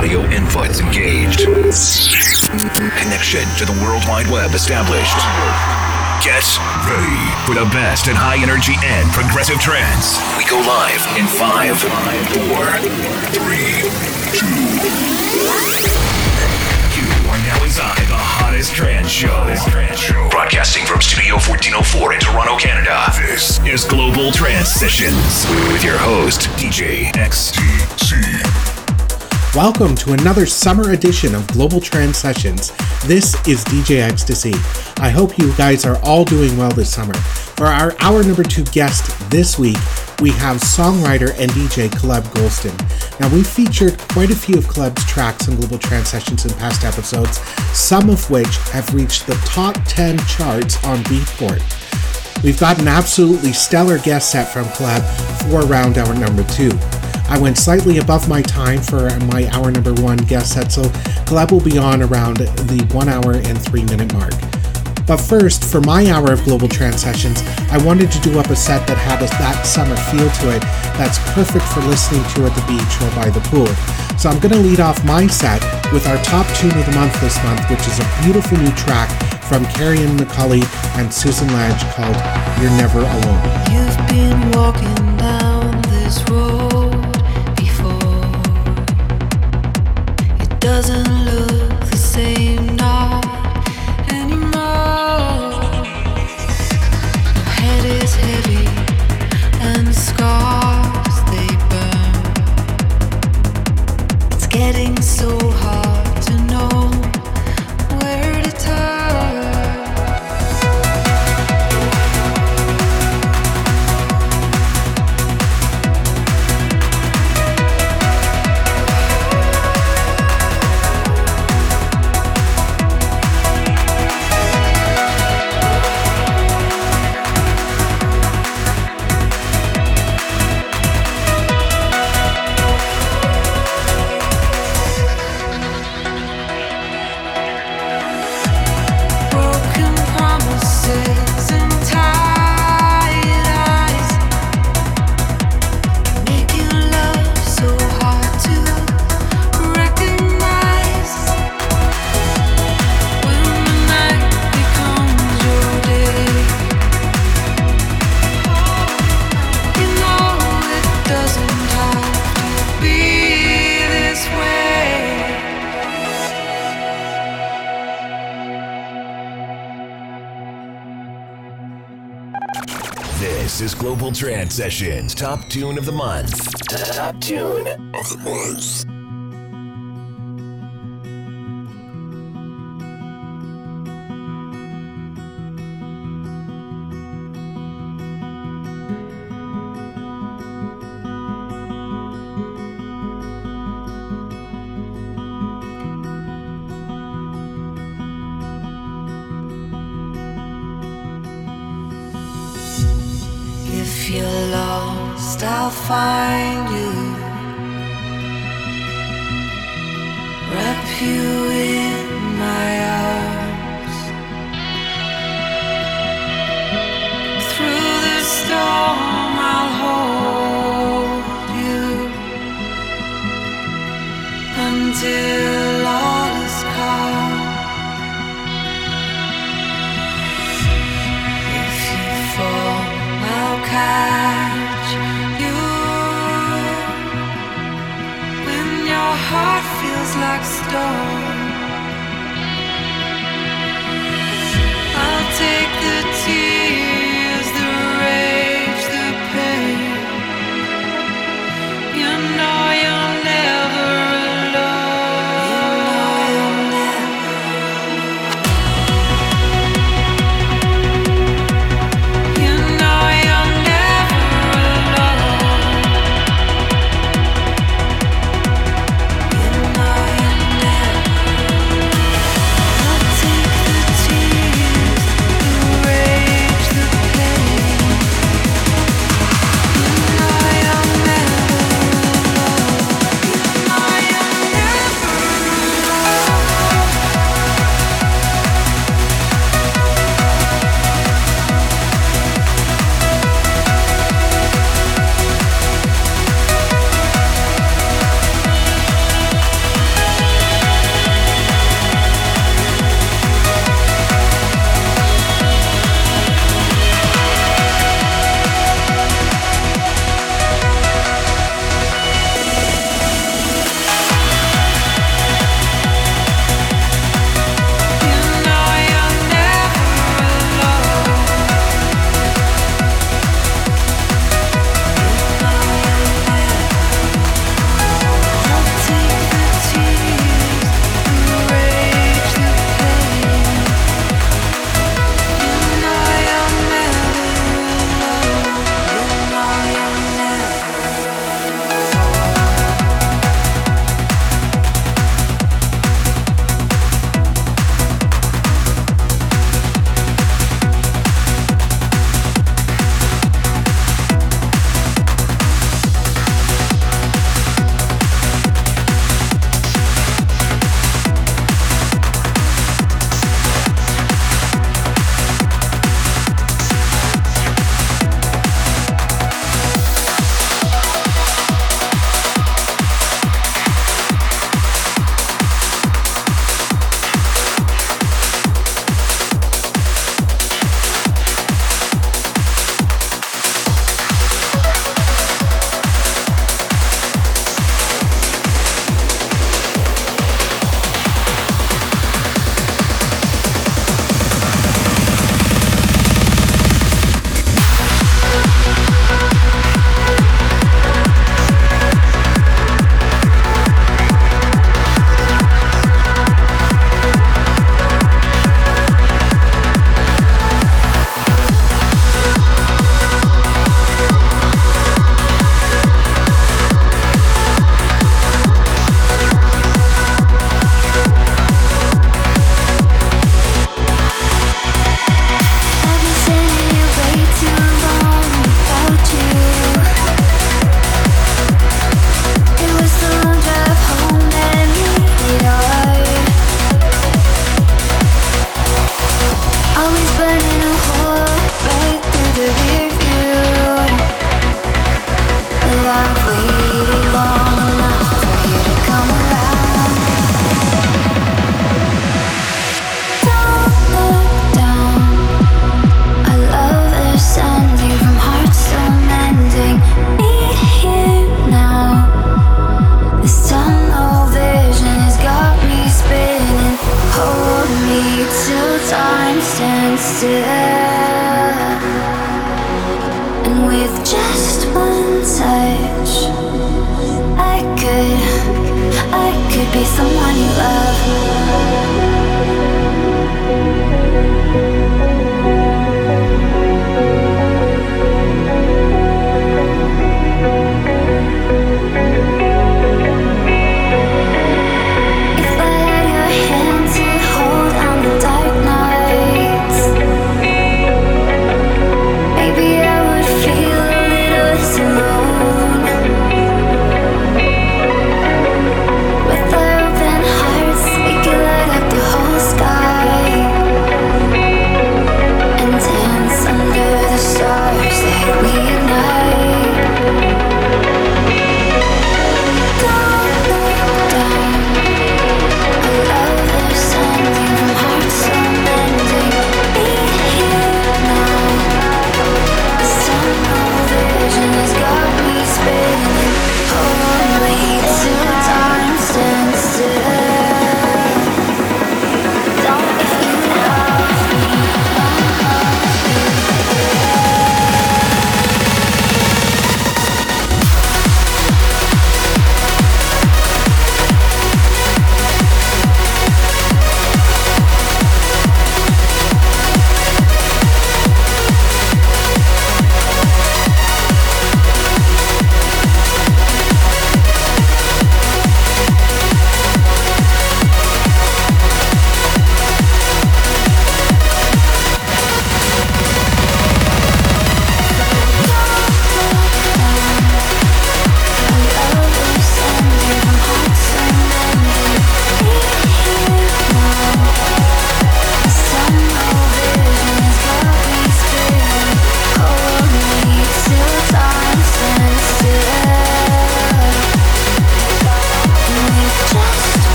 Audio inputs engaged. Connection to the World Wide Web established. Get ready for the best in high energy and progressive trance. We go live in five, four, three, two. You are now inside the hottest trance show. Broadcasting from Studio 1404 in Toronto, Canada. This is Global Trance Sessions with your host, DJ XTC. Welcome to another summer edition of Global Trance Sessions. This is DJ XTC. I hope you guys are all doing well this summer. For our hour number two guest this week, we have songwriter and DJ Caleb Golston. Now, we've featured quite a few of Caleb's tracks on Global Trance Sessions in past episodes, some of which have reached the top 10 charts on Beatport. We've got an absolutely stellar guest set from Caleb for round hour number two. I went slightly above my time for my hour number one guest set, so Caleb will be on around the one hour and three minute mark. But first, for my hour of Global Trance Sessions, I wanted to do up a set that had a, that summer feel to it that's perfect for listening to at the beach or by the pool. So I'm going to lead off my set with our top tune of the month this month, which is a beautiful new track from Ciaran McAuley and Susan Ledge called You're Never Alone. You've been walking down this road before. It doesn't look the same and Global Trance Sessions Top Tune of the Month. Top Tune of the Month. Find take the tears,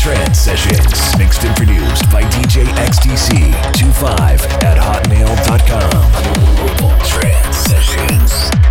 Trance Sessions. Mixed and produced by DJ XTC25 at hotmail.com. Global Trance Sessions.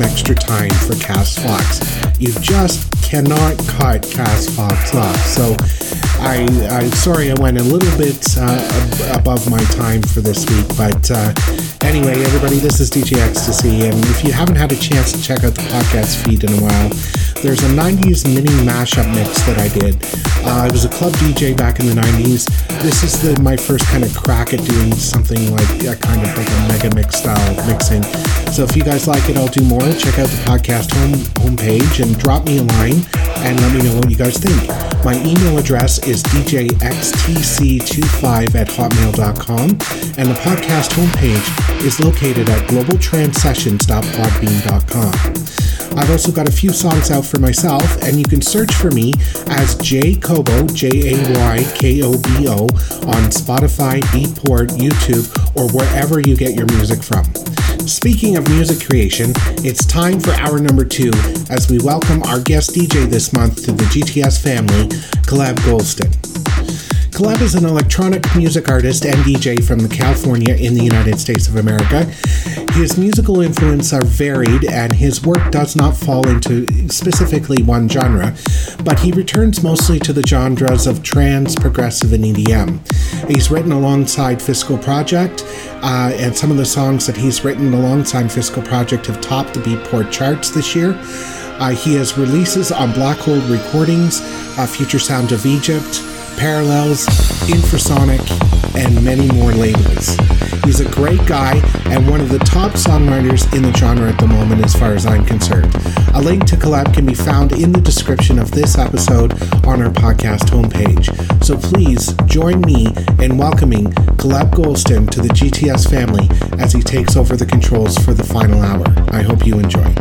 Some extra time for Cass Fox. You just cannot cut Cass Fox off. So I, I'm sorry I went a little bit uh, ab- above my time for this week. But uh, anyway, everybody, this is DJ XTC. And if you haven't had a chance to check out the podcast feed in a while, there's a 90s mini mashup mix that I did. Uh, I was a club DJ back in the 90s. This is the, my first kind of crack at doing something like a kind of like a mega mix style mixing. So if you guys like it, I'll do more. Check out the podcast home homepage and drop me a line and let me know what you guys think. My email address is djxtc25 at hotmail.com and the podcast homepage is located at globaltrancesessions.podbean.com. I've also got a few songs out for myself, and you can search for me as J Kobo, J A Y K O B O, on Spotify, Beatport, YouTube, or wherever you get your music from. Speaking of music creation, it's time for hour number two as we welcome our guest DJ this month to the GTS family, Caleb Golston. Caleb is an electronic music artist and DJ from California in the United States of America. His musical influences are varied and his work does not fall into specifically one genre, but he returns mostly to the genres of trance, progressive, and EDM. He's written alongside Fiscal Project, uh, and some of the songs that he's written alongside Fiscal Project have topped the Beatport charts this year. Uh, he has releases on Black Hole Recordings, uh, Future Sound of Egypt, Parallels, Infrasonic, and many more labels. He's a great guy and one of the top songwriters in the genre at the moment, as far as I'm concerned. A link to Caleb can be found in the description of this episode on our podcast homepage. So please join me in welcoming Caleb Golston to the GTS family as he takes over the controls for the final hour. I hope you enjoy.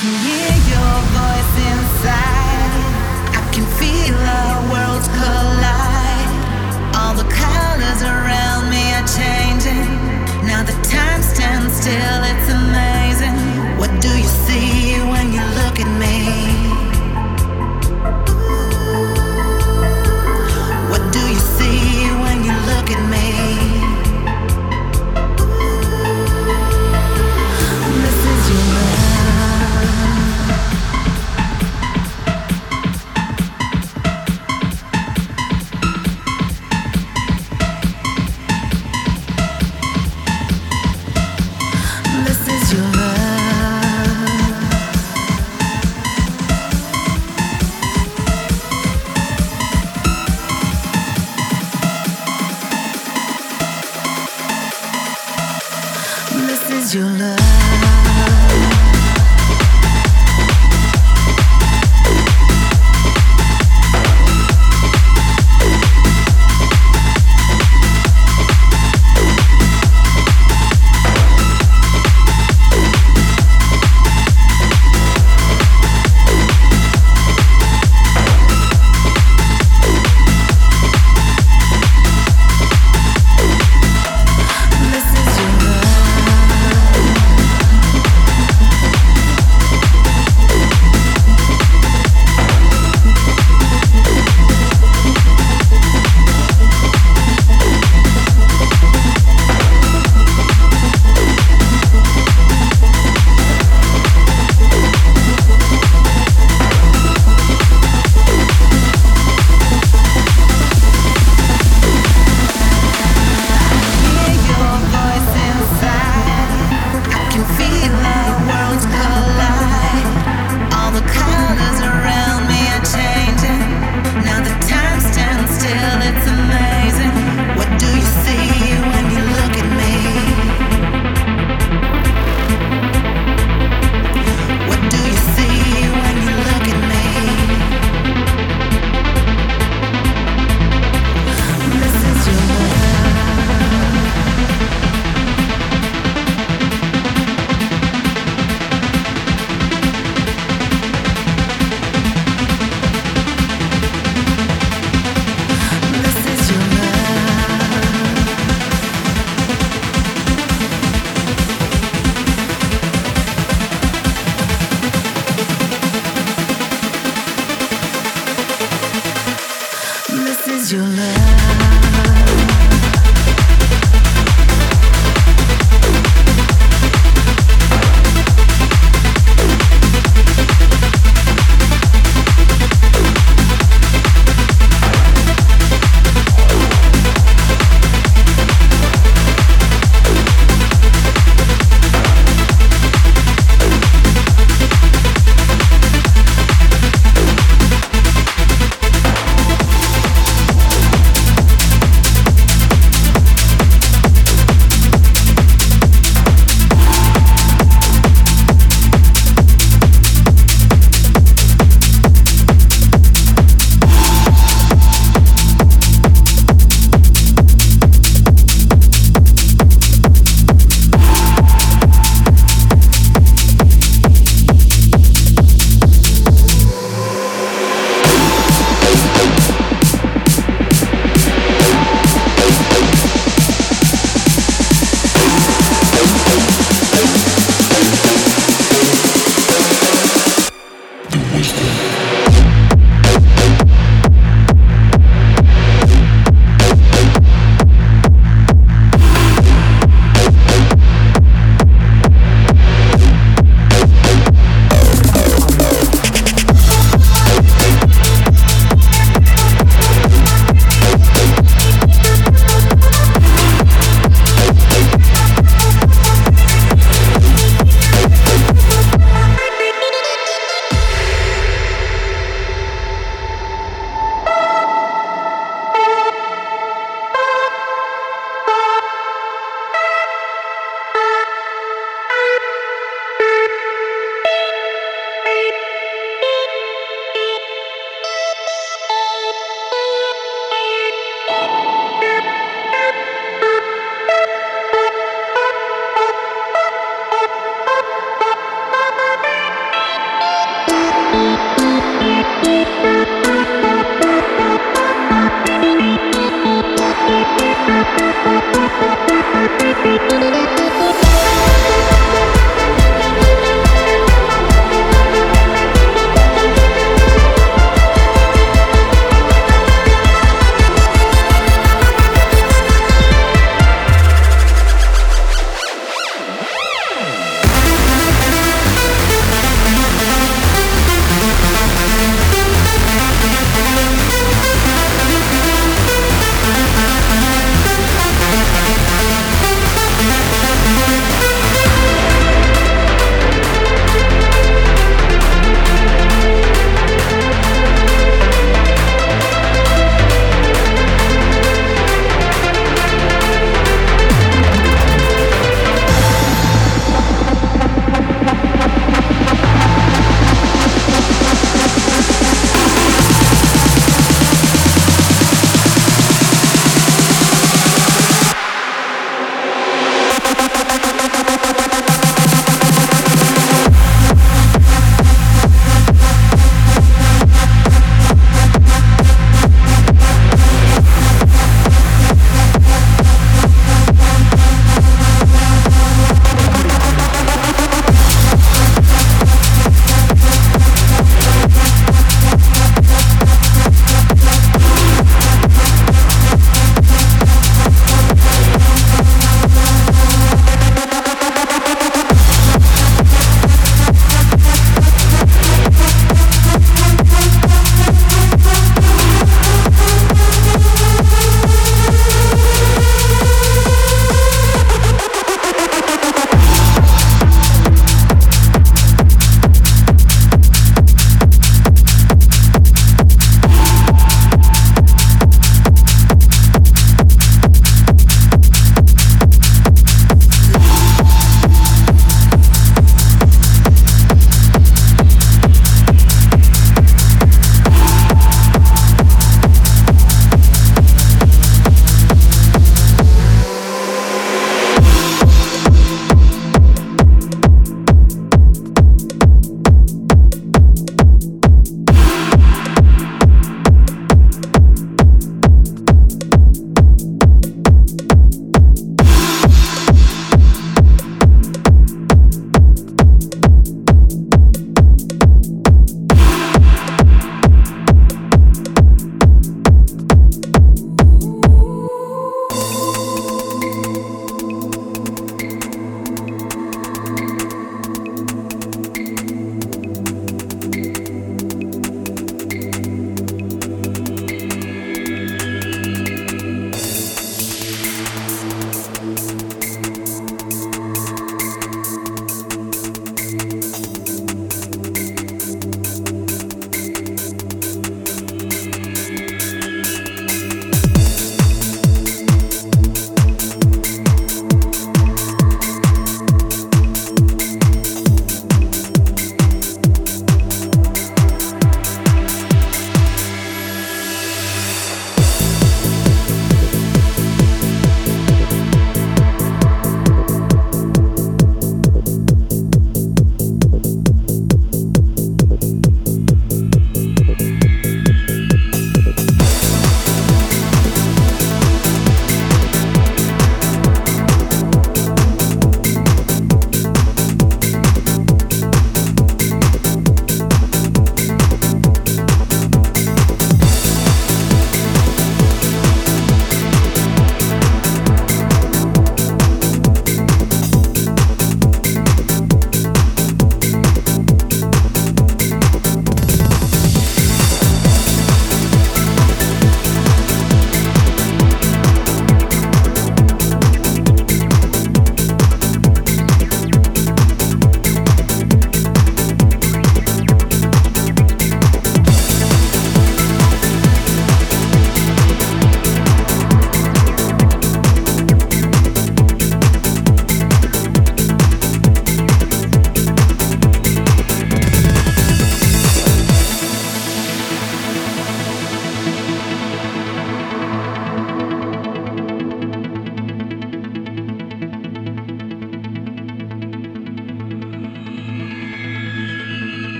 hear your voice inside. I can feel the worlds collide. All the colors around me are changing. Now the time stands still, it's